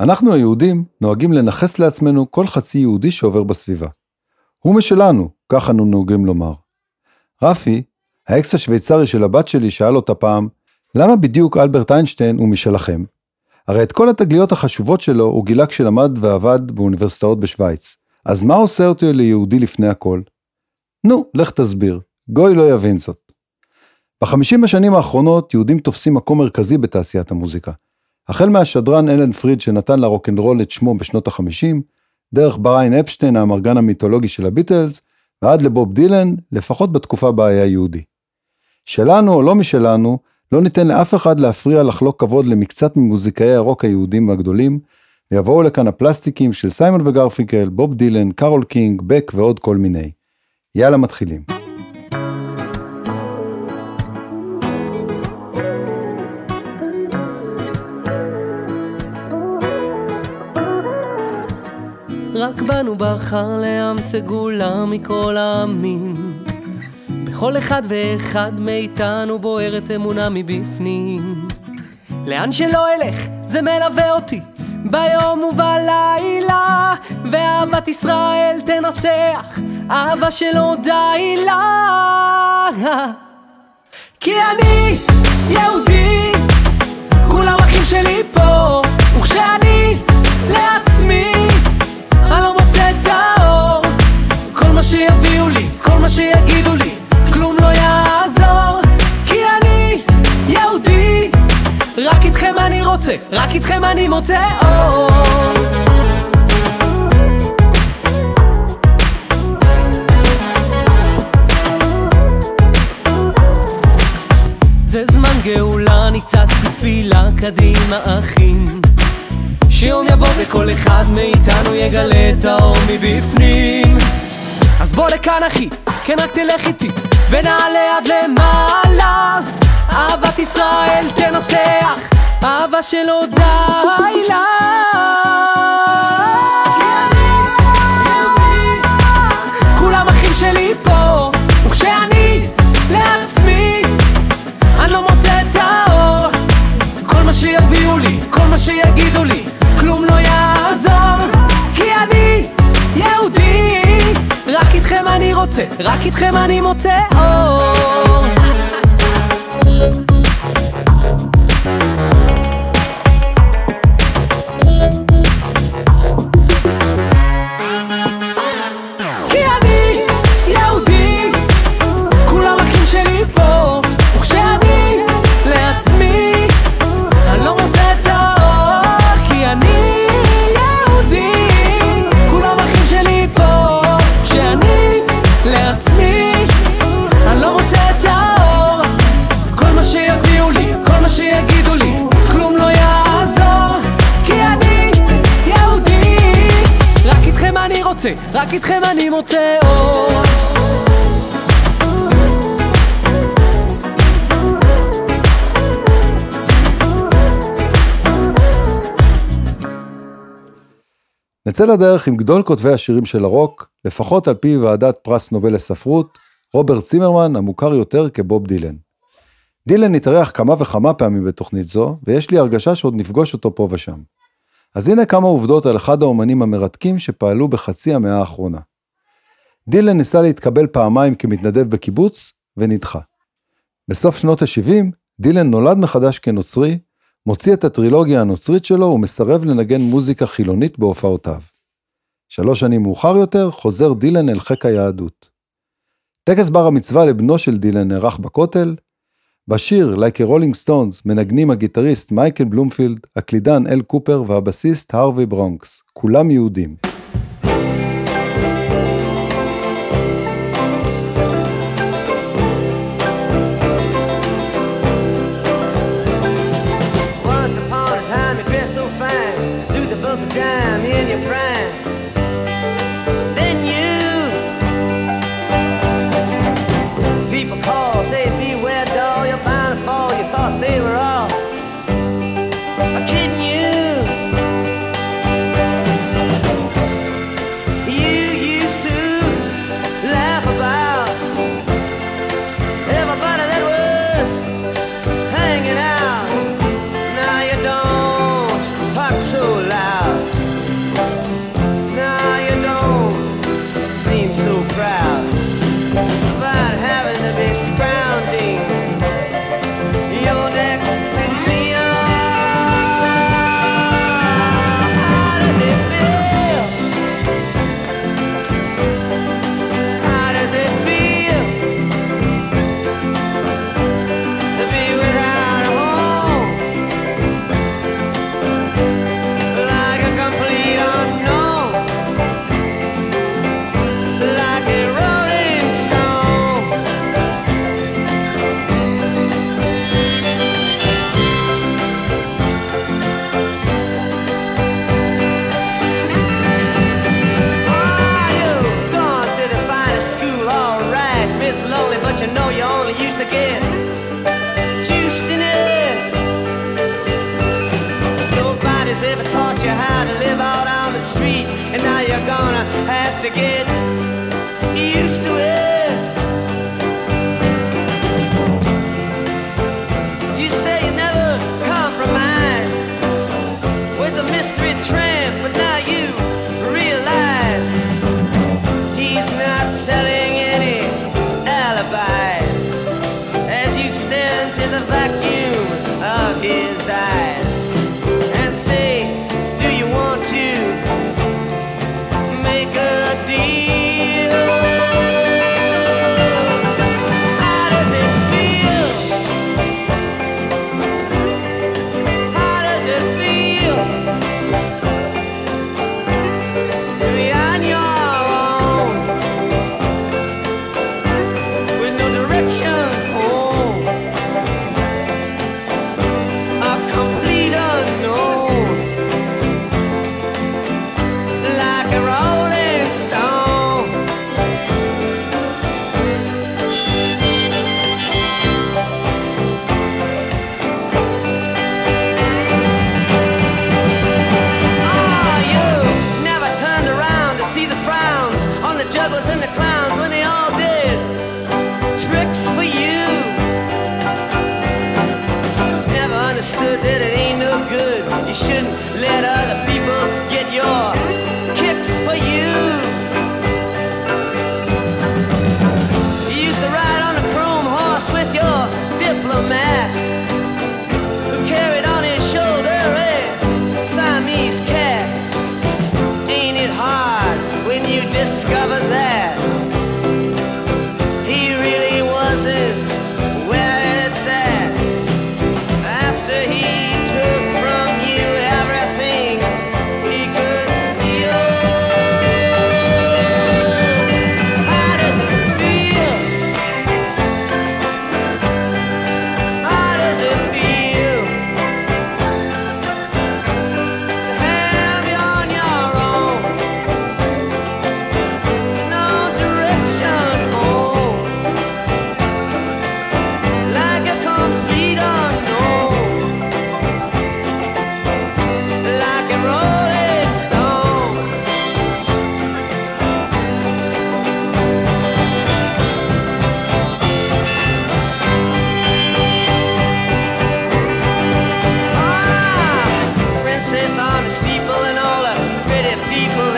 אנחנו היהודים נוהגים לנכס לעצמנו כל חצי יהודי שעובר בסביבה. הוא משלנו, כך אנו נוהגים לומר. רפי, האקס השוויצרי של הבת שלי, שאל אותה פעם, למה בדיוק אלברט איינשטיין הוא משלכם? הרי את כל התגליות החשובות שלו הוא גילה כשלמד ועבד באוניברסיטאות בשוויץ. אז מה עושה אותי ליהודי לפני הכל? נו, לך תסביר, גוי לא יבין זאת. בחמישים השנים האחרונות יהודים תופסים מקום מרכזי בתעשיית המוזיקה. החל מהשדרן אלן פריד שנתן לרוקנרול את שמו בשנות החמישים, דרך בריין אפשטיין האמרגן המיתולוגי של הביטלס, ועד לבוב דילן, לפחות בתקופה בה היה יהודי. שלנו או לא משלנו, לא ניתן לאף אחד להפריע לחלוק כבוד למקצת ממוזיקאי הרוק היהודים הגדולים, ויבואו לכאן הפלסטיקים של סיימון וגרפינקל, בוב דילן, קארול קינג, בק ועוד כל מיני. יאללה מתחילים. רק בנו בחר לעם סגולה מכל העמים. בכל אחד ואחד מאיתנו בוערת אמונה מבפנים. לאן שלא אלך, זה מלווה אותי, ביום ובלילה, ואהבת ישראל תנצח, אהבה שלא די לה. כי אני יהודי, כולם אחים שלי מה שיביאו לי, כל מה שיגידו לי, כלום לא יעזור, כי אני יהודי. רק איתכם אני רוצה, רק איתכם אני מוצא אור. זה זמן גאולה ניצת בתפילה קדימה אחים שיום יבוא וכל אחד מאיתנו יגלה את האור מבפנים אז בוא לכאן אחי, כן רק תלך איתי. ונעלה עד למעלה. אהבת ישראל תנצח. אהבה שלא די לה רוצה, רק איתכם אני מוצא אור רוצה, רק איתכם אני מוצא אור. נצא לדרך עם גדול כותבי השירים של הרוק, לפחות על פי ועדת פרס נובל לספרות, רוברט צימרמן, המוכר יותר כבוב דילן. דילן התארח כמה וכמה פעמים בתוכנית זו, ויש לי הרגשה שעוד נפגוש אותו פה ושם. אז הנה כמה עובדות על אחד האומנים המרתקים שפעלו בחצי המאה האחרונה. דילן ניסה להתקבל פעמיים כמתנדב בקיבוץ, ונדחה. בסוף שנות ה-70, דילן נולד מחדש כנוצרי, מוציא את הטרילוגיה הנוצרית שלו ומסרב לנגן מוזיקה חילונית בהופעותיו. שלוש שנים מאוחר יותר, חוזר דילן אל חיק היהדות. טקס בר המצווה לבנו של דילן נערך בכותל. בשיר Like a Rolling Stones מנגנים הגיטריסט מייקל בלומפילד, הקלידן אל קופר והבסיסט הרווי ברוקס, כולם יהודים.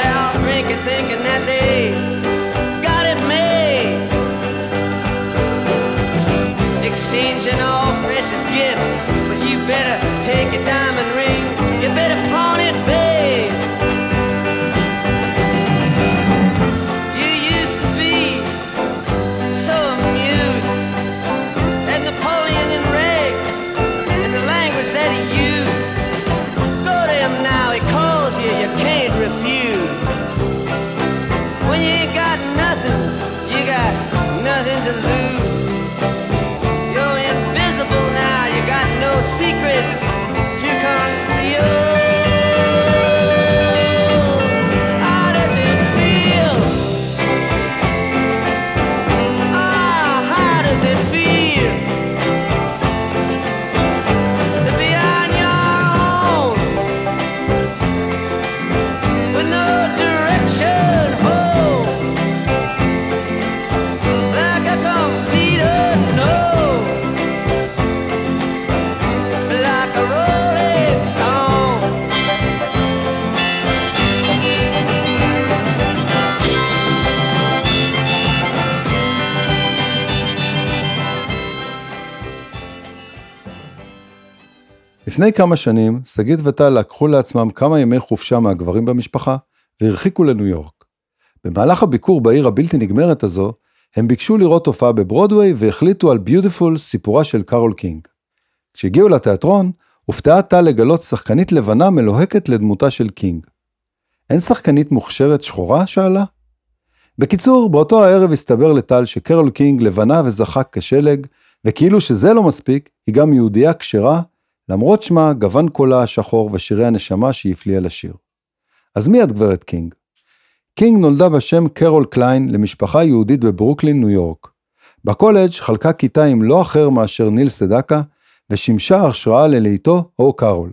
They all drinking, thinking that they לפני כמה שנים, שגית וטל לקחו לעצמם כמה ימי חופשה מהגברים במשפחה, והרחיקו לניו יורק. במהלך הביקור בעיר הבלתי נגמרת הזו, הם ביקשו לראות הופעה בברודוויי והחליטו על Beautiful, סיפורה של קארול קינג. כשהגיעו לתיאטרון, הופתעה טל לגלות שחקנית לבנה מלוהקת לדמותה של קינג. אין שחקנית מוכשרת שחורה? שאלה. בקיצור, באותו הערב הסתבר לטל שקרול קינג לבנה וצחה כשלג, וכאילו שזה לא מספיק, היא גם יהודייה כשרה, למרות שמה, גוון קולה השחור ושירי הנשמה שהפליאה לשיר. אז מי את גברת קינג? קינג נולדה בשם קרול קליין למשפחה יהודית בברוקלין, ניו יורק. בקולג' חלקה כיתה עם לא אחר מאשר ניל סדקה, ושימשה השראה ללהיטו Oh Carol.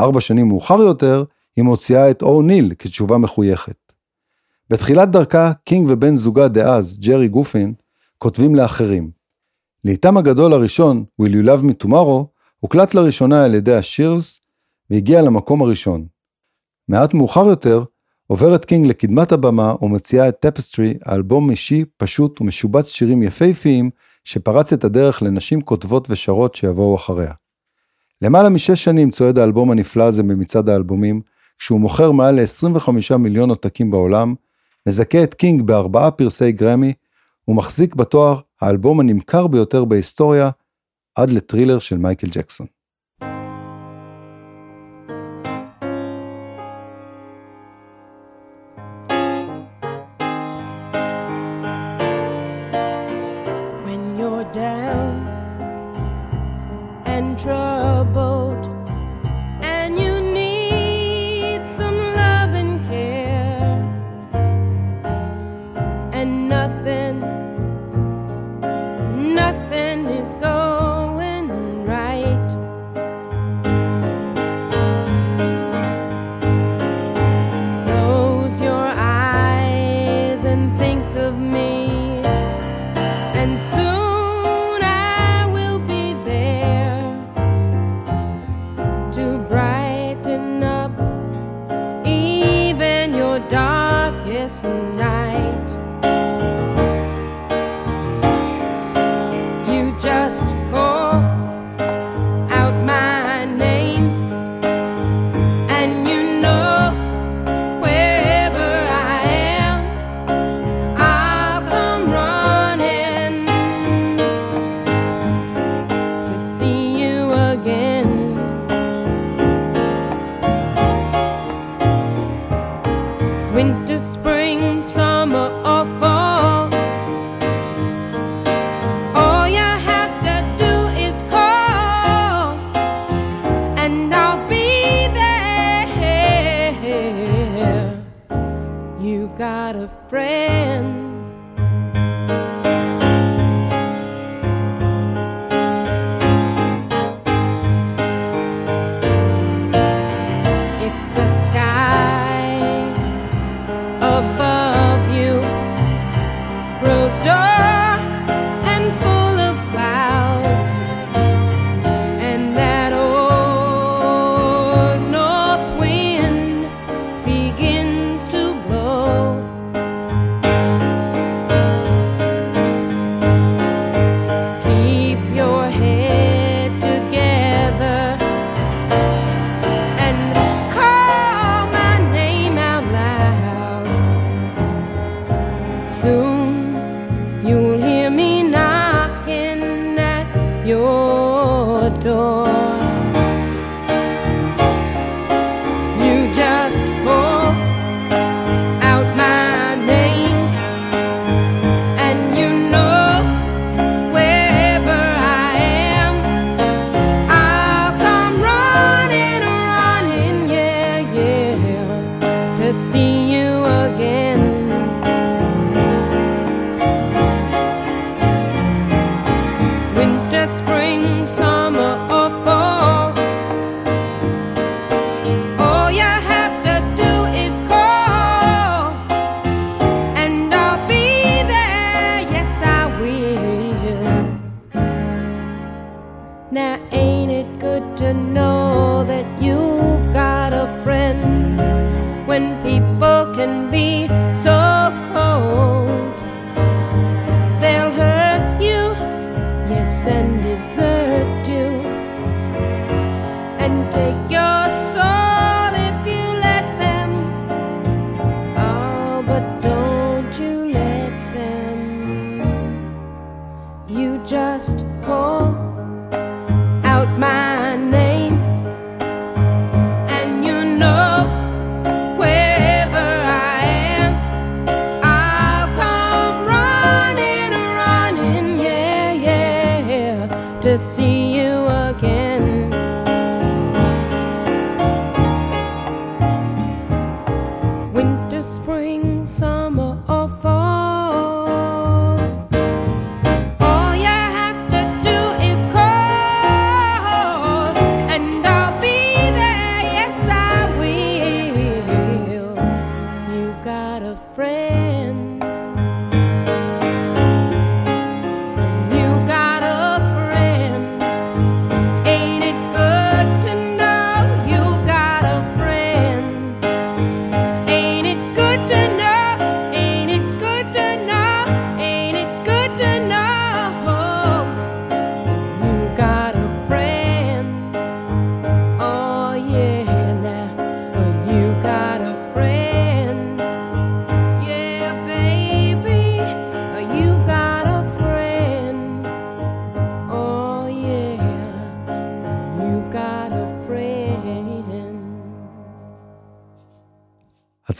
ארבע שנים מאוחר יותר, היא מוציאה את Oh Neil כתשובה מחויכת. בתחילת דרכה, קינג ובן זוגה דאז, ג'רי גופין, כותבים לאחרים. להיטם הגדול הראשון, Will You Love Me Tomorrow, הוקלט לראשונה על ידי השירלס והגיע למקום הראשון. מעט מאוחר יותר, עוברת קינג לקדמת הבמה ומציעה את Tapestry, האלבום אישי, פשוט ומשובץ שירים יפהפיים, שפרץ את הדרך לנשים כותבות ושרות שיבואו אחריה. למעלה משש שנים צועד האלבום הנפלא הזה במצעד האלבומים, כשהוא מוכר מעל ל-25 מיליון עותקים בעולם, מזכה את קינג בארבעה פרסי גרמי, ומחזיק בתואר האלבום הנמכר ביותר בהיסטוריה, עד לטרילר של מייקל ג'קסון.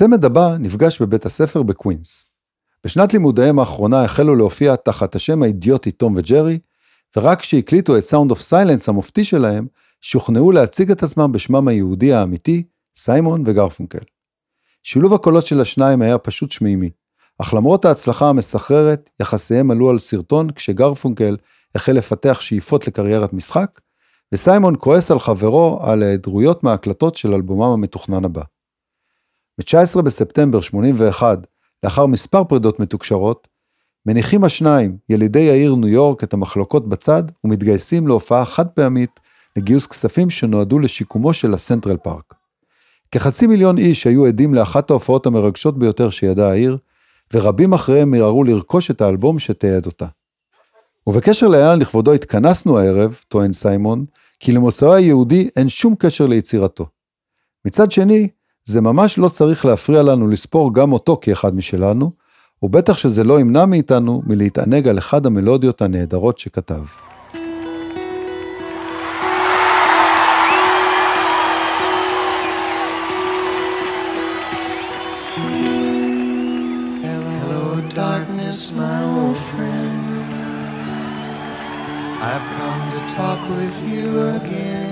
הצמד הבא נפגש בבית הספר בקווינס. בשנת לימודיהם האחרונה החלו להופיע תחת השם האידיוטי תום וג'רי, ורק כשהקליטו את Sound of Silence המופתי שלהם, שוכנעו להציג את עצמם בשמם היהודי האמיתי, סיימון וגרפונקל. שילוב הקולות של השניים היה פשוט שמימי, אך למרות ההצלחה המסחררת, יחסיהם עלו על שרטון כשגרפונקל החל לפתח שאיפות לקריירת משחק, וסיימון כועס על חברו על היעדרויות מההקלטות של אלבומם המתוכנן הבא. ב-19 בספטמבר 81, לאחר מספר פרידות מתוקשרות, מניחים השניים, ילידי העיר ניו יורק, את המחלוקות בצד ומתגייסים להופעה חד פעמית לגיוס כספים שנועדו לשיקומו של הסנטרל פארק. כחצי מיליון איש היו עדים לאחת ההופעות המרגשות ביותר שידעה העיר, ורבים אחריהם מיהרו לרכוש את האלבום שתיעד אותה. ובקשר לאן לכבודו התכנסנו הערב, טוען סיימון, כי למוצאו היהודי אין שום קשר ליצירתו. מצד שני, זה ממש לא צריך להפריע לנו לספור גם אותו כאחד משלנו, ובטח שזה לא ימנע מאיתנו מלהתענג על אחד המלודיות הנהדרות שכתב. I've come to talk with you again.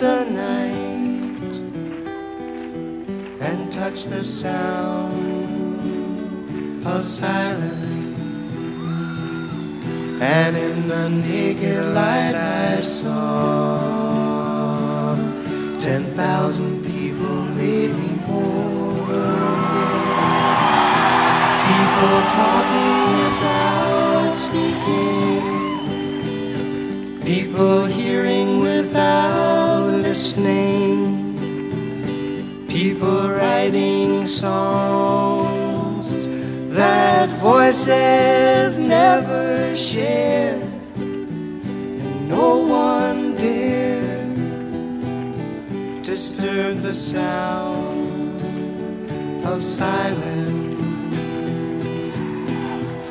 the night and touch the sound of silence. And in the naked light I saw ten thousand people, maybe more. People talking without speaking. People hearing without listening. People writing songs that voices never share. And no one dared disturb the sound of silence.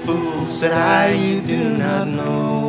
Fools said I, you do not know.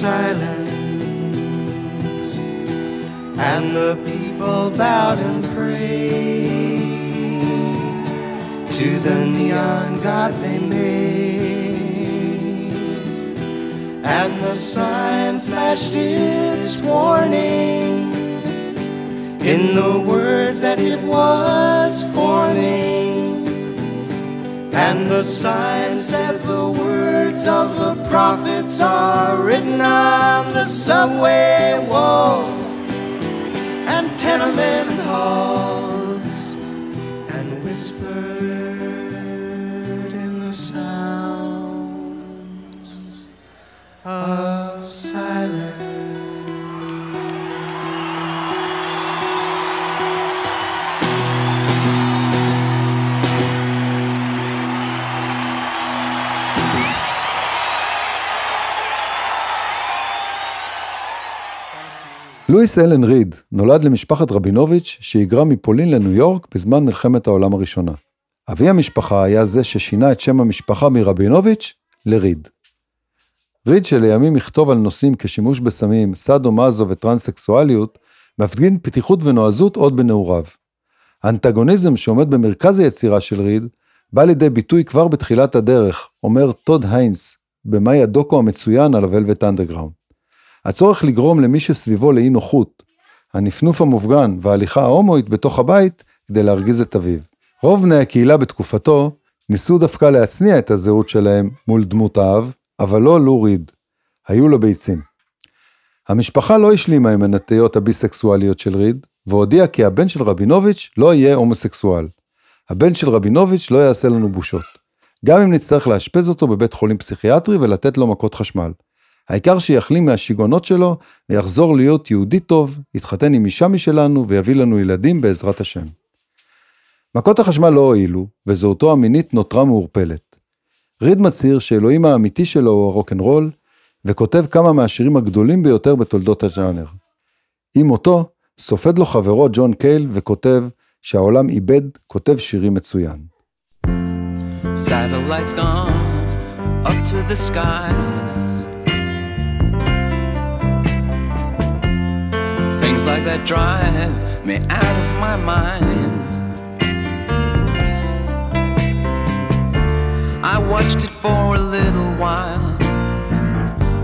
silence. And the people bowed and prayed to the neon god they made. and the sign flashed its warning in the words that it was forming. And the sign said the words of the prophets are written on the subway walls. And tenement halls לואיס אלן ריד נולד למשפחת רבינוביץ' שהיגרה מפולין לניו יורק בזמן מלחמת העולם הראשונה. אבי המשפחה היה זה ששינה את שם המשפחה מרבינוביץ' לריד. ריד שלימים יכתוב על נושאים כשימוש בסמים, סאדו מאזו וטרנסקסואליות, מפגין פתיחות ונועזות עוד בנעוריו. האנטגוניזם שעומד במרכז היצירה של ריד, בא לידי ביטוי כבר בתחילת הדרך, אומר טוד היינס, במאי הדוקו המצוין על הוולווט אנדרגראונד. הצורך לגרום למי שסביבו לאי נוחות, הנפנוף המופגן וההליכה ההומואית בתוך הבית כדי להרגיז את אביו. רוב בני הקהילה בתקופתו ניסו דווקא להצניע את הזהות שלהם מול דמות האב, אבל לא לו ריד. היו לו ביצים. המשפחה לא השלימה עם הנטיות הביסקסואליות של ריד, והודיעה כי הבן של רבינוביץ' לא יהיה הומוסקסואל. הבן של רבינוביץ' לא יעשה לנו בושות. גם אם נצטרך לאשפז אותו בבית חולים פסיכיאטרי ולתת לו מכות חשמל. העיקר שיחלים מהשיגעונות שלו ויחזור להיות יהודי טוב, יתחתן עם אישה משלנו ויביא לנו ילדים בעזרת השם. מכות החשמל לא הועילו, וזהותו המינית נותרה מעורפלת. ריד מצהיר שאלוהים האמיתי שלו הוא הרוקנרול, וכותב כמה מהשירים הגדולים ביותר בתולדות הז'אנר. עם מותו, סופד לו חברו ג'ון קייל וכותב שהעולם איבד כותב שירים מצוין. Satellites gone up to the skies. Like that drive me out of my mind. I watched it for a little while.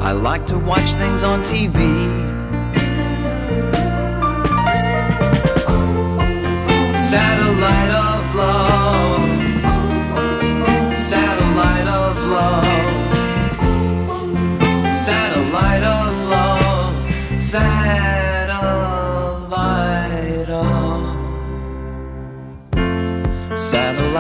I like to watch things on TV.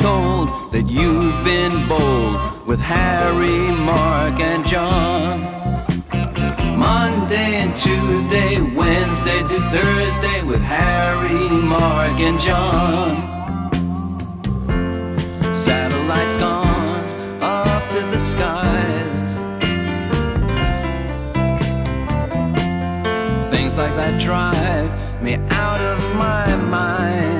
Told that you've been bold with Harry, Mark, and John. Monday and Tuesday, Wednesday to Thursday with Harry, Mark, and John. Satellites gone up to the skies. Things like that drive me out of my mind.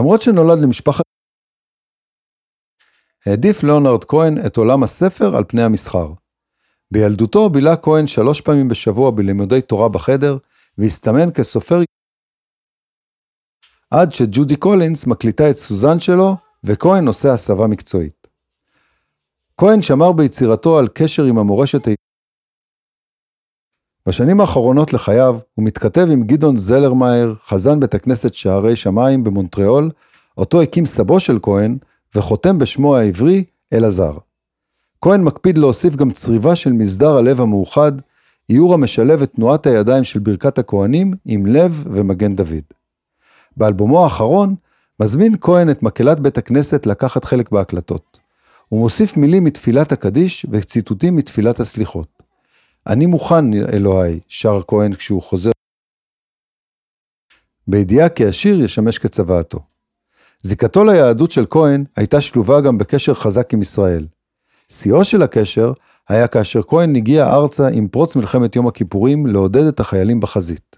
למרות שנולד למשפחת... העדיף ליאונרד כהן את עולם הספר על פני המסחר. בילדותו בילה כהן שלוש פעמים בשבוע בלימודי תורה בחדר, והסתמן כסופר עד שג'ודי קולינס מקליטה את Suzanne שלו, וכהן עושה הסבה מקצועית. כהן שמר ביצירתו על קשר עם המורשת בשנים האחרונות לחייו הוא מתכתב עם גדעון זלרמייר, חזן בית הכנסת שערי שמיים במונטריאול, אותו הקים סבו של כהן, וחותם בשמו העברי אלעזר. כהן מקפיד להוסיף גם צריבה של מסדר הלב המאוחד, איור המשלב את תנועת הידיים של ברכת הכהנים עם לב ומגן דוד. באלבומו האחרון, מזמין כהן את מקהלת בית הכנסת לקחת חלק בהקלטות. הוא מוסיף מילים מתפילת הקדיש וציטוטים מתפילת הסליחות. אני מוכן, אלוהי, שר כהן כשהוא חוזר. בידיעה כי השיר ישמש כצוואתו. זיקתו ליהדות של כהן הייתה שלובה גם בקשר חזק עם ישראל. שיאו של הקשר היה כאשר כהן הגיע ארצה עם פרוץ מלחמת יום הכיפורים לעודד את החיילים בחזית.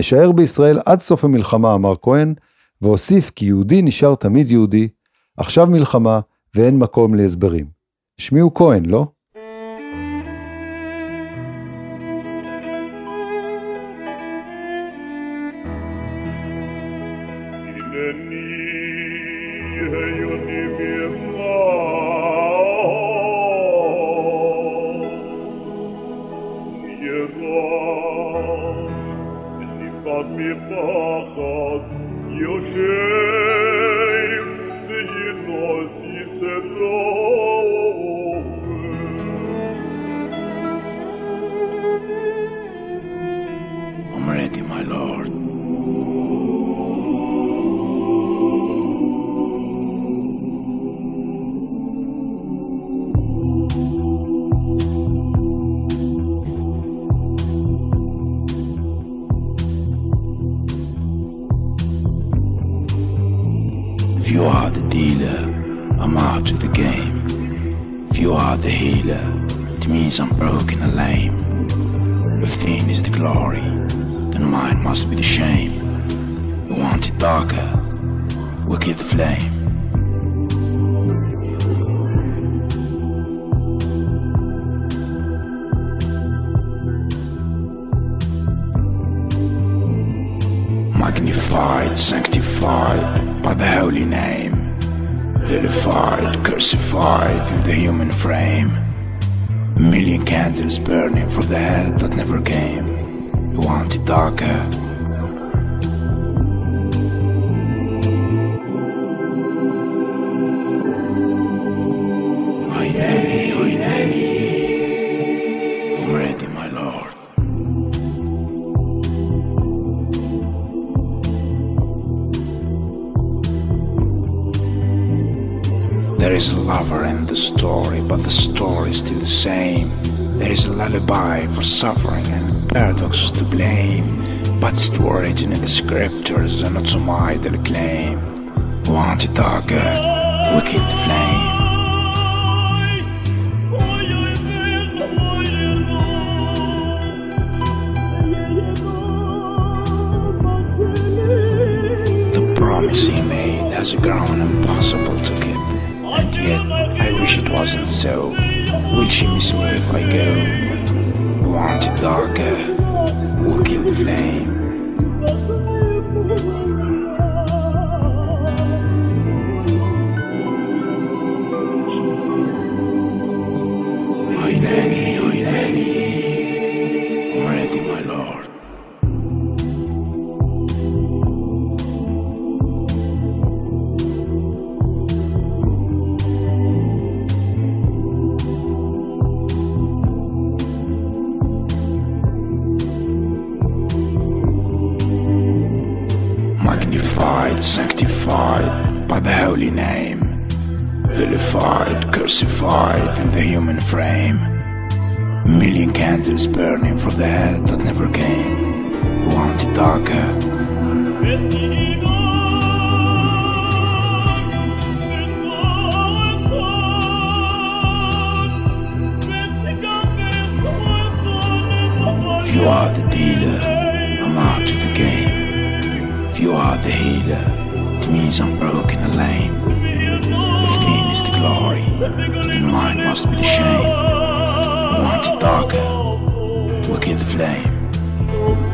אשאר בישראל עד סוף המלחמה, אמר כהן, והוסיף כי יהודי נשאר תמיד יהודי, עכשיו מלחמה ואין מקום להסברים. שמי הוא כהן, לא? Magnified, sanctified by the holy name, vilified, crucified in the human frame. A million candles burning for the hell that never came. You want it darker? There is a lover in the story, but the story is still the same. There is a lullaby for suffering and paradoxes to blame, but it's written in the scriptures and not some idle claim. Want it darker, wicked flame. The promise he made has grown impossible to it wasn't so. Will she miss me if I go? Want it darker, will kill the flame. By the holy name, vilified, crucified in the human frame. Million candles burning for the head that never came. You want it darker? Uh, if you are the dealer, I'm out of the game. If you are the healer, it to me is unbroken and lame. Within is the glory, in mine must be the shame. We want it darker, we'll the flame.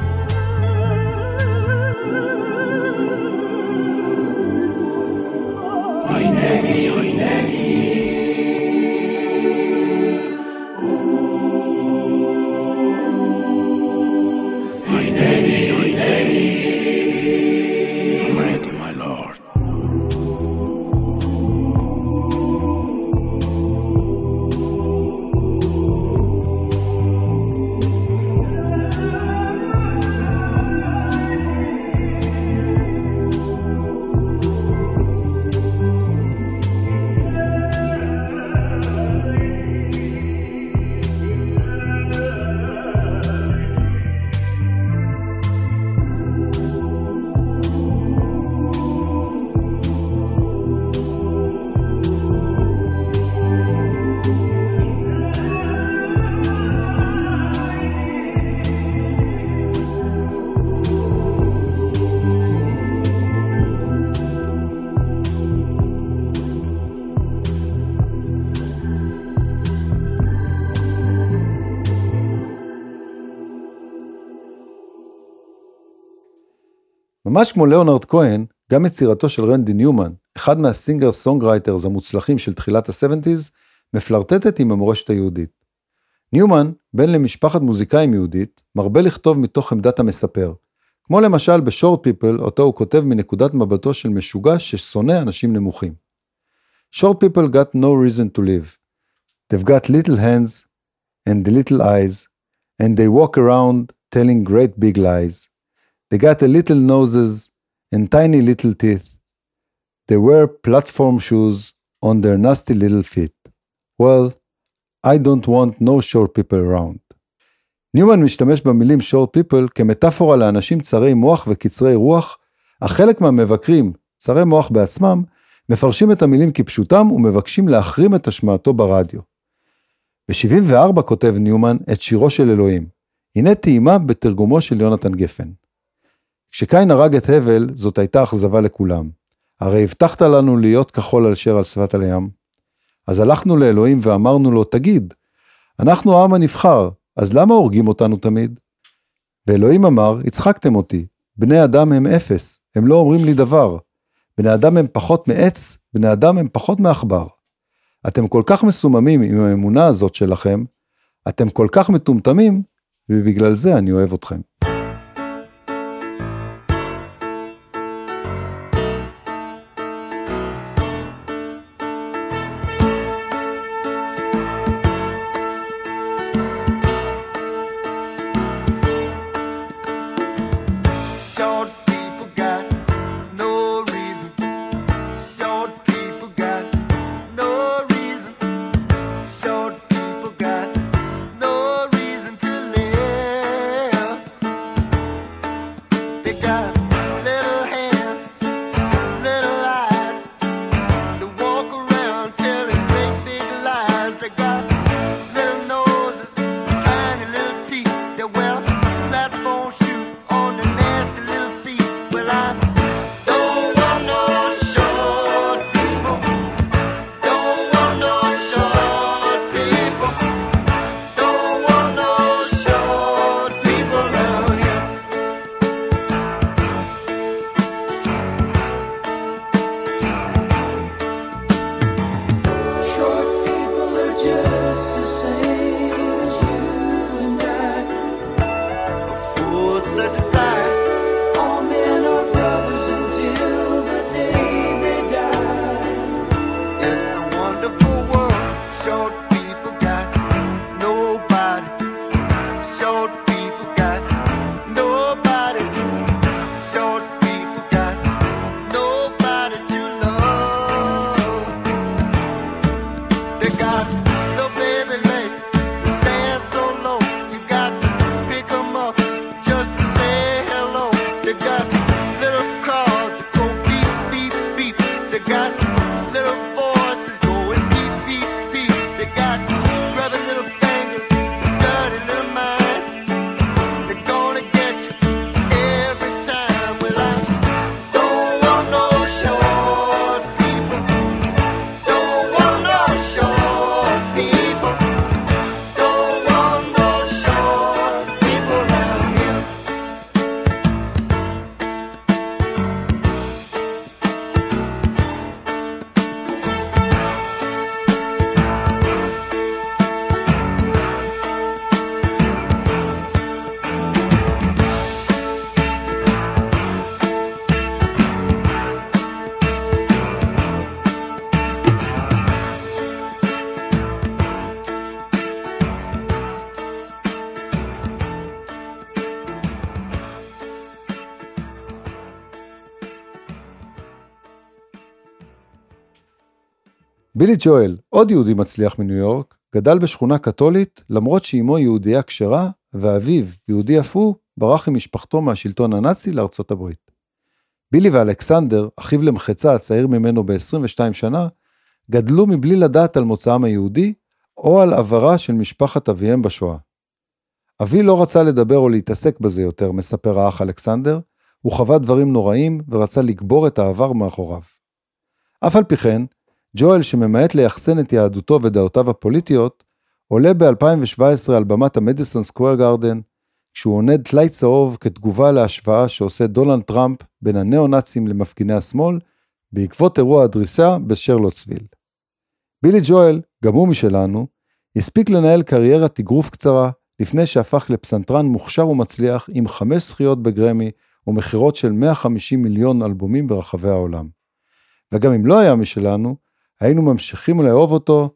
ממש כמו ליאונרד כהן, גם יצירתו של רנדי ניומן, אחד מה singer songwriters המוצלחים של תחילת ה-70's, מפלרטטת עם המורשת היהודית. ניומן, בן למשפחת מוזיקאים יהודית, מרבה לכתוב מתוך עמדת המספר, כמו למשל ב Short People, אותו הוא כותב מנקודת מבטו של משוגע ששונא אנשים נמוכים. Short people got no reason to live. They've got little hands and little eyes, and they walk around telling great big lies. They got a little noses and tiny little teeth. They wear platform shoes on their nasty little feet. Well, I don't want no short people around. ניומן משתמש במילים short people כמטאפורה לאנשים צרי מוח וקצרי רוח, אך חלק מהמבקרים, צרי מוח בעצמם, מפרשים את המילים כפשוטם ומבקשים להחרים את השמעתו ברדיו. ב-74 כותב ניומן את שירו של אלוהים. הנה טעימה בתרגומו של יונתן גפן. כשקין הרג את הבל, זאת הייתה אכזבה לכולם. הרי הבטחת לנו להיות כחול על שר על שפת הים. אז הלכנו לאלוהים ואמרנו לו, תגיד, אנחנו העם הנבחר, אז למה הורגים אותנו תמיד? ואלוהים אמר, הצחקתם אותי, בני אדם הם אפס, הם לא אומרים לי דבר. בני אדם הם פחות מעץ, בני אדם הם פחות מעכבר. אתם כל כך מסוממים עם האמונה הזאת שלכם, אתם כל כך מטומטמים, ובגלל זה אני אוהב אתכם. בילי ג'ואל, עוד יהודי מצליח מניו יורק, גדל בשכונה קתולית למרות שאימו יהודייה כשרה ואביו, יהודי אף הוא, ברח עם משפחתו מהשלטון הנאצי לארצות הברית. בילי ואלכסנדר, אחיו למחצה הצעיר ממנו ב-22 שנה, גדלו מבלי לדעת על מוצאם היהודי או על עברה של משפחת אביהם בשואה. אבי לא רצה לדבר או להתעסק בזה יותר, מספר האח אלכסנדר, הוא חווה דברים נוראים ורצה לקבור את העבר מאחוריו. אף על פי כן, ג'ואל שממעט ליחצן את יהדותו ודעותיו הפוליטיות, עולה ב-2017 על במת המדיסון סקוויר גארדן, כשהוא עונד טלאי צהוב כתגובה להשוואה שעושה דונלד טראמפ בין הניאו-נאצים למפגיני השמאל, בעקבות אירוע הדריסה בשרלוטסוויל. בילי ג'ואל, גם הוא משלנו, הספיק לנהל קריירת אגרוף קצרה, לפני שהפך לפסנתרן מוכשר ומצליח עם חמש זכיות בגרמי ומכירות של 150 מיליון אלבומים ברחבי העולם. וגם אם לא היה משלנו, היינו ממשיכים לאהוב אותו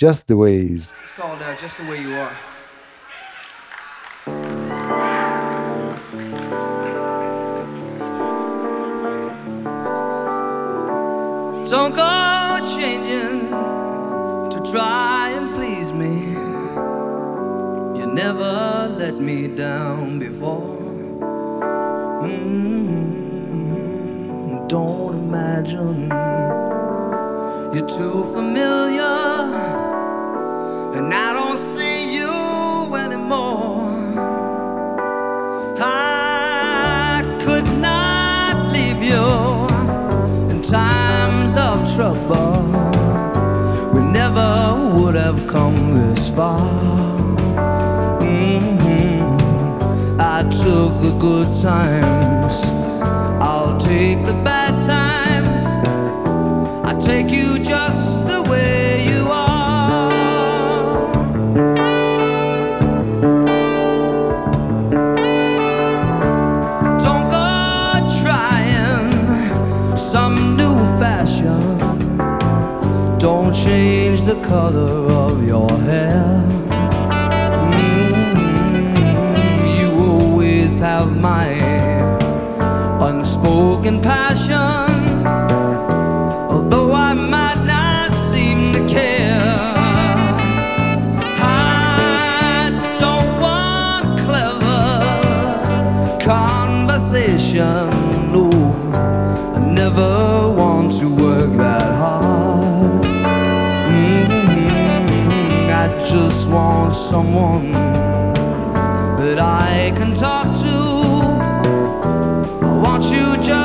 just the way he is. It's called uh, Just the Way You Are. Don't go changing to try and please me. You never let me down before. Mm, Don't imagine you're too familiar, and I don't see you anymore. I could not leave you in times of trouble. We never would have come this far. Mhm. I took the good times, I'll take the bad take you just the way you are. Don't go trying some new fashion. Don't change the color of your hair. Mm, You always have my unspoken passion. Just want someone that I can talk to. I want you just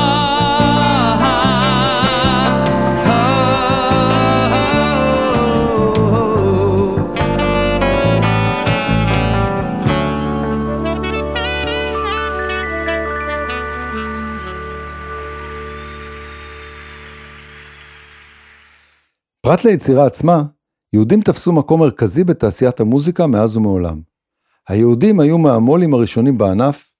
פרט ליצירה עצמה, יהודים תפסו מקום מרכזי בתעשיית המוזיקה מאז ומעולם. היהודים היו מהמו"לים הראשונים בענף,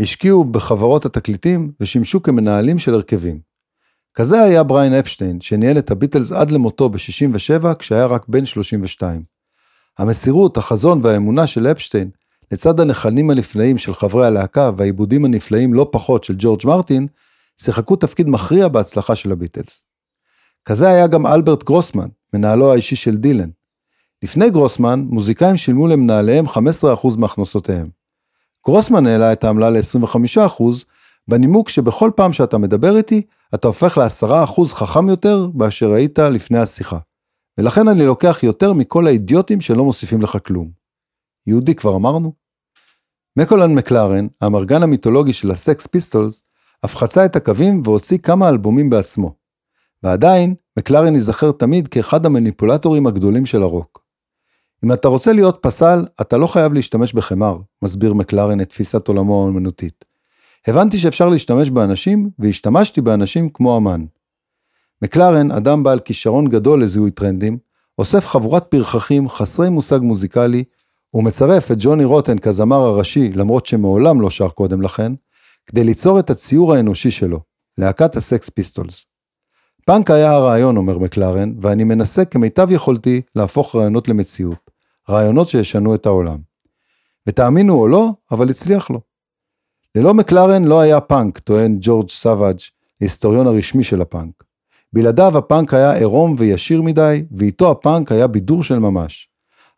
השקיעו בחברות התקליטים ושימשו כמנהלים של הרכבים. כזה היה בריין אפשטיין, שניהל את הביטלס עד למותו ב-67 כשהיה רק בן 32. המסירות, החזון והאמונה של אפשטיין, לצד הנחלים הנפלאים של חברי הלהקה והעיבודים הנפלאים לא פחות של ג'ורג' מרטין, שיחקו תפקיד מכריע בהצלחה של הביטלס. כזה היה גם אלברט גרוסמן, מנהלו האישי של דילן. לפני גרוסמן, מוזיקאים שילמו למנהליהם 15% מהכנסותיהם. גרוסמן העלה את העמלה ל-25%, בנימוק שבכל פעם שאתה מדבר איתי, אתה הופך ל-10% חכם יותר באשר היית לפני השיחה. ולכן אני לוקח יותר מכל האידיוטים שלא מוסיפים לך כלום. יהודי כבר אמרנו? מלקולם מקלרן, האמרגן המיתולוגי של הסקס פיסטולס, אף חצה את הקווים והוציא כמה אלבומים בעצמו. ועדיין, מקלרן ייזכר תמיד כאחד המניפולטורים הגדולים של הרוק. אם אתה רוצה להיות פסל, אתה לא חייב להשתמש בחמר, מסביר מקלרן את תפיסת עולמו האמנותית. הבנתי שאפשר להשתמש באנשים, והשתמשתי באנשים כמו אמן. מקלרן, אדם בעל כישרון גדול לזיהוי טרנדים, אוסף חבורת פרחחים חסרי מושג מוזיקלי, ומצרף את ג'וני רוטן כזמר הראשי, למרות שמעולם לא שר קודם לכן, כדי ליצור את הציור האנושי שלו, להקת הסקס פיסטולס. פאנק היה הרעיון, אומר מקלרן, ואני מנסה כמיטב יכולתי להפוך רעיונות למציאות, רעיונות שישנו את העולם. ותאמינו או לא, אבל הצליח לו. ללא מקלרן לא היה פאנק, טוען ג'ון סאבאג', ההיסטוריון הרשמי של הפאנק. בלעדיו הפאנק היה עירום וישיר מדי, ואיתו הפאנק היה בידור של ממש.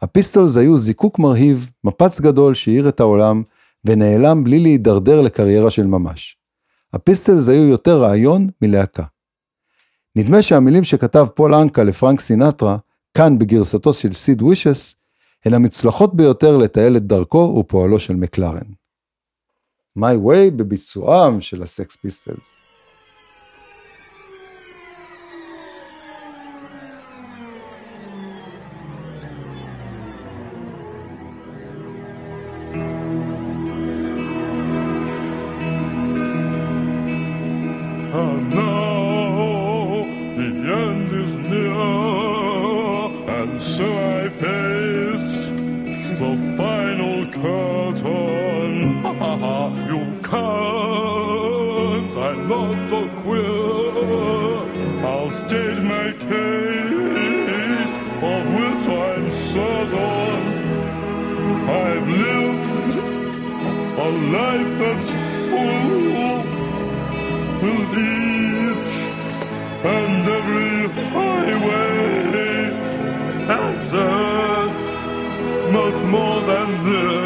הפיסטולס היו זיקוק מרהיב, מפץ גדול שהאיר את העולם, ונעלם בלי להידרדר לקריירה של ממש. הפיסטולס היו יותר רעיון מלהקה. נדמה שהמילים שכתב פול אנקה לפרנק סינטרה, כאן בגרסתו של סיד וישס, הן המצלחות ביותר לתעל את דרכו ופועלו של מקלרן. My Way בביצועם של הסקס פיסטולס. And now can't, I'm not a queer. I'll state my case, of which I'm certain. I've lived a life that's full will each and every highway exit much more than this.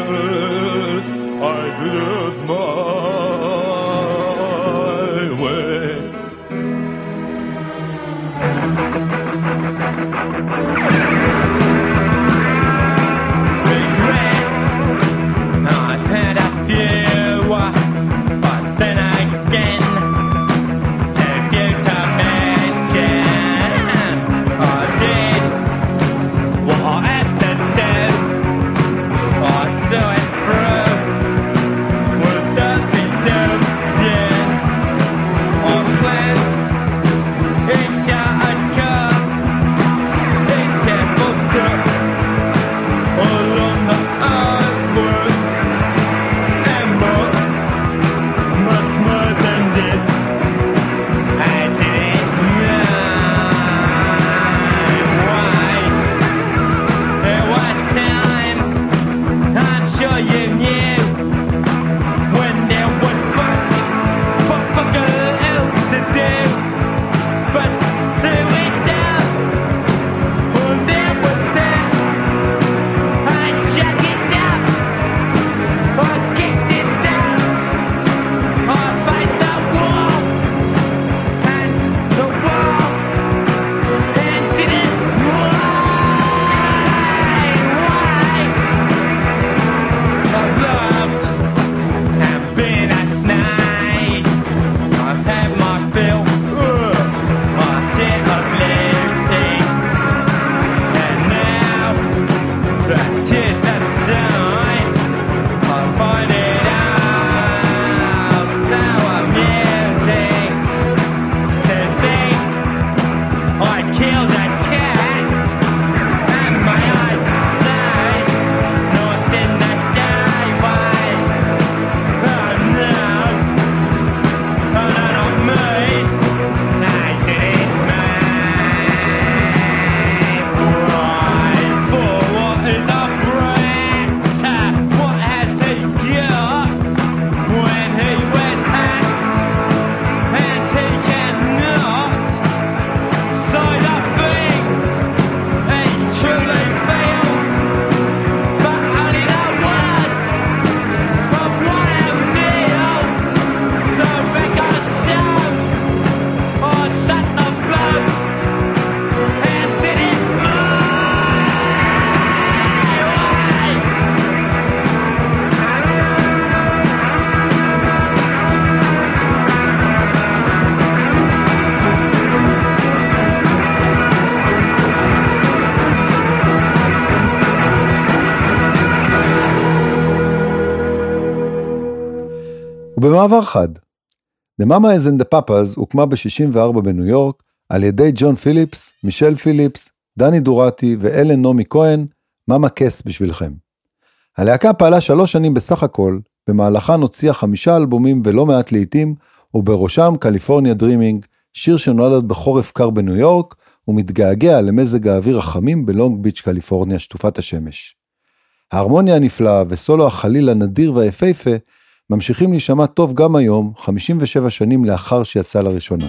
ובמעבר חד, The Mamas and the Papas הוקמה ב-64 בניו יורק על ידי ג'ון פיליפס, מישל פיליפס, דני דוהרטי ואלן נעמי כהן, מאמה קאס בשבילכם. הלהקה פעלה שלוש שנים בסך הכל, במהלכן הוציאה חמישה אלבומים ולא מעט להיטים, ובראשם California Dreaming, שיר שנולד בחורף קר בניו יורק, ומתגעגע למזג האוויר החמים בלונג ביץ' קליפורניה שטופת השמש. ההרמוניה הנפלאה וסולו החליל הנדיר והיפהפה ממשיכים להישמע טוב גם היום, 57 שנים לאחר שיצא לראשונה.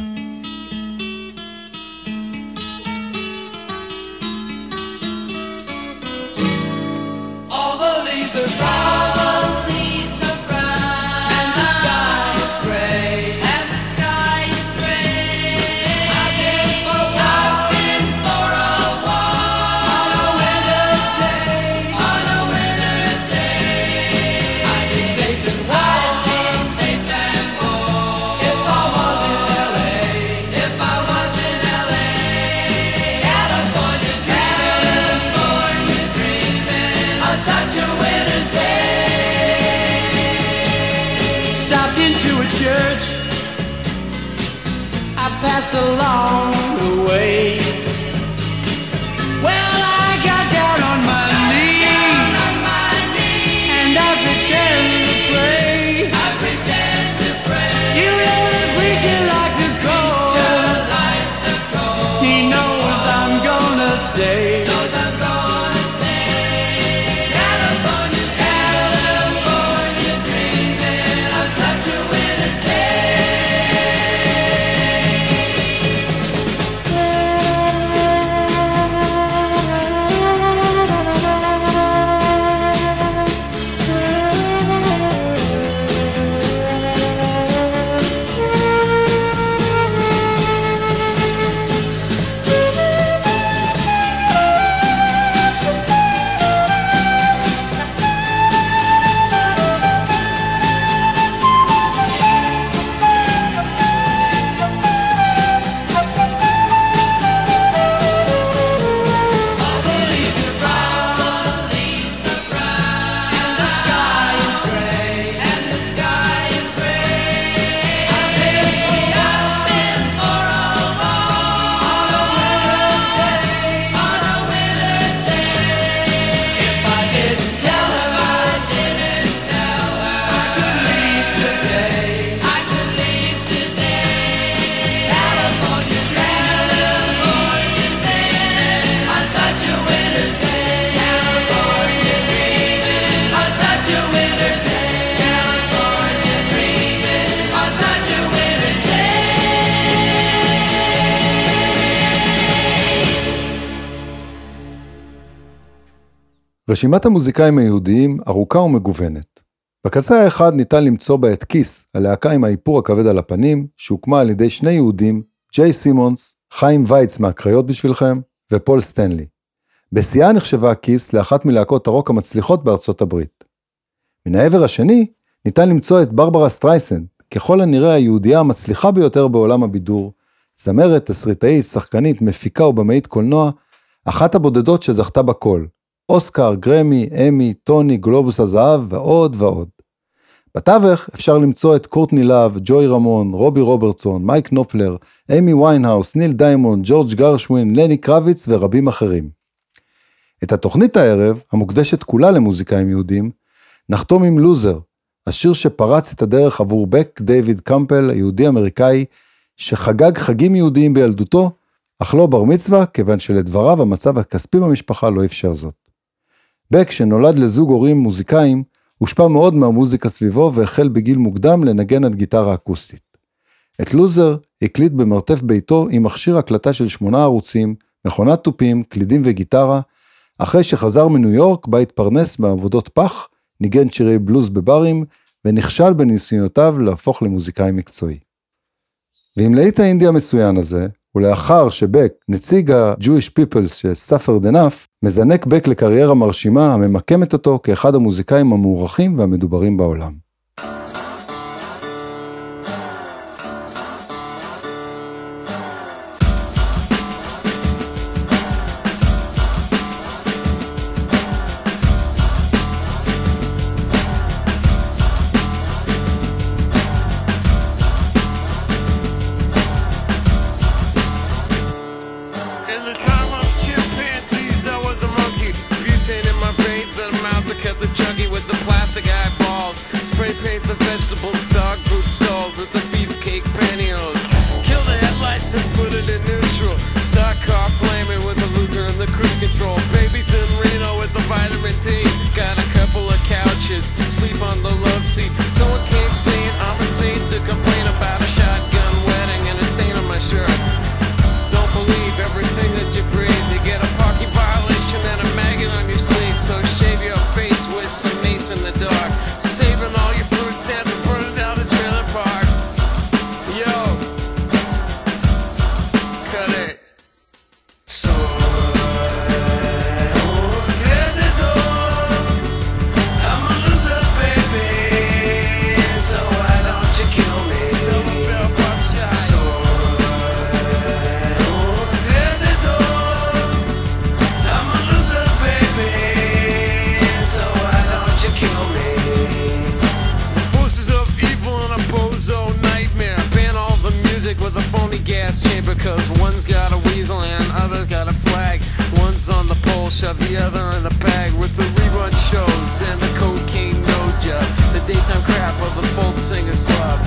רשימת המוזיקאים היהודיים ארוכה ומגוונת. בקצה האחד ניתן למצוא בה את Kiss, הלהקה עם האיפור הכבד על הפנים, שהוקמה על ידי שני יהודים, ג'ין סימונס, חיים וייץ מהקריות בשבילכם, ופול סטנלי. בשיאה נחשבה Kiss לאחת מלהקות הרוק המצליחות בארצות הברית. מן העבר השני, ניתן למצוא את ברברה סטרייסנד, ככל הנראה היהודייה המצליחה ביותר בעולם הבידור, זמרת, תסריטאית, שחקנית, מפיקה ובמאית קולנוע, אחת הבודדות שזכתה בכל, אוסקר, גרמי, אמי, טוני, גלובוס הזהב ועוד ועוד. בתווך אפשר למצוא את קורטני להב, ג'ואי רמון, רובי רוברטסון, מייק נופלר, איימי ויינהאוס, ניל דיימונד, ג'ורג' גרשווין, לני קרביץ ורבים אחרים. את התוכנית הערב, המוקדשת כולה למוזיקאים יהודים, נחתום עם Loser, השיר שפרץ את הדרך עבור בק דיוויד קמפל, היהודי אמריקאי, שחגג חגים יהודיים בילדותו, אך לא בר מצווה, כיוון שלדבריו המצב הכספי במשפחה לא אפשר זאת. בק, שנולד לזוג הורים מוזיקאים, הושפע מאוד מהמוזיקה סביבו והחל בגיל מוקדם לנגן על גיטרה אקוסטית. את לוזר הקליט במרתף ביתו עם מכשיר הקלטה של שמונה ערוצים, מכונת תופים, קלידים וגיטרה, אחרי שחזר מניו יורק בה התפרנס בעבודות פח, ניגן שירי בלוז בברים, ונכשל בניסיונותיו להפוך למוזיקאי מקצועי. ועם להיט האינדי המצוין הזה, ולאחר שבק, נציג ה-Jewish Peoples ש-suffered enough, מזנק בק לקריירה מרשימה הממקמת אותו כאחד המוזיקאים המוערכים והמדוברים בעולם. The other in the bag with the rerun shows and the cocaine nose job. The daytime crap of the folk singer's love.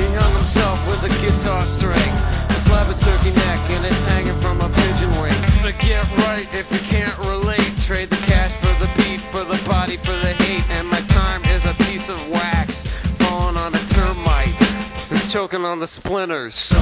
He hung himself with a guitar string. A slab of turkey neck and it's hanging from a pigeon wing. To get right if you can't relate. Trade the cash for the beat, for the body, for the hate. And my time is a piece of wax falling on a termite. It's choking on the splinters.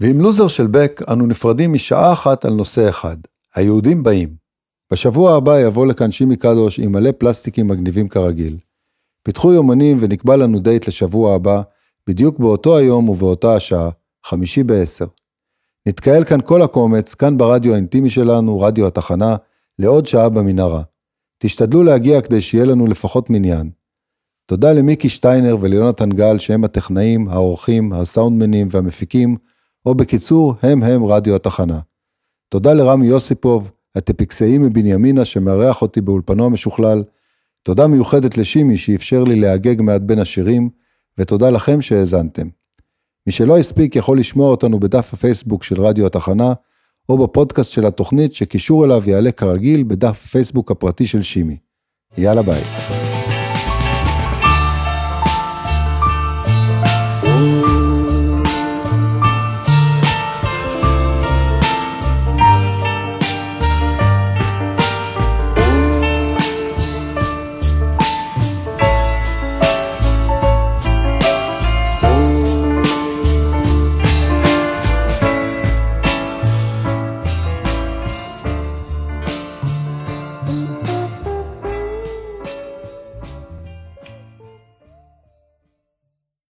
ועם לוזר של בק אנו נפרדים משעה אחת על נושא אחד, היהודים באים. בשבוע הבא יבוא לכאן שימי קדוש עם מלא פלסטיקים מגניבים כרגיל. פיתחו יומנים ונקבע לנו דייט לשבוע הבא, בדיוק באותו היום ובאותה השעה, חמישי בעשר. נתקהל כאן כל הקומץ, כאן ברדיו האינטימי שלנו, רדיו התחנה, לעוד שעה במנהרה. תשתדלו להגיע כדי שיהיה לנו לפחות מניין. תודה למיקי שטיינר וליונתן גל שהם הטכנאים, העורכים, הסאונדמנים והמפיקים, או בקיצור, הם הם רדיו התחנה. תודה לרמי יוסיפוב, הטפיקסאי מבנימינה שמארח אותי באולפנו המשוכלל. תודה מיוחדת לשימי שאפשר לי להגג מעט בין השירים, ותודה לכם שהאזנתם. מי שלא הספיק יכול לשמוע אותנו בדף הפייסבוק של רדיו התחנה, או בפודקאסט של התוכנית שקישור אליו יעלה כרגיל בדף הפייסבוק הפרטי של שימי. יאללה ביי.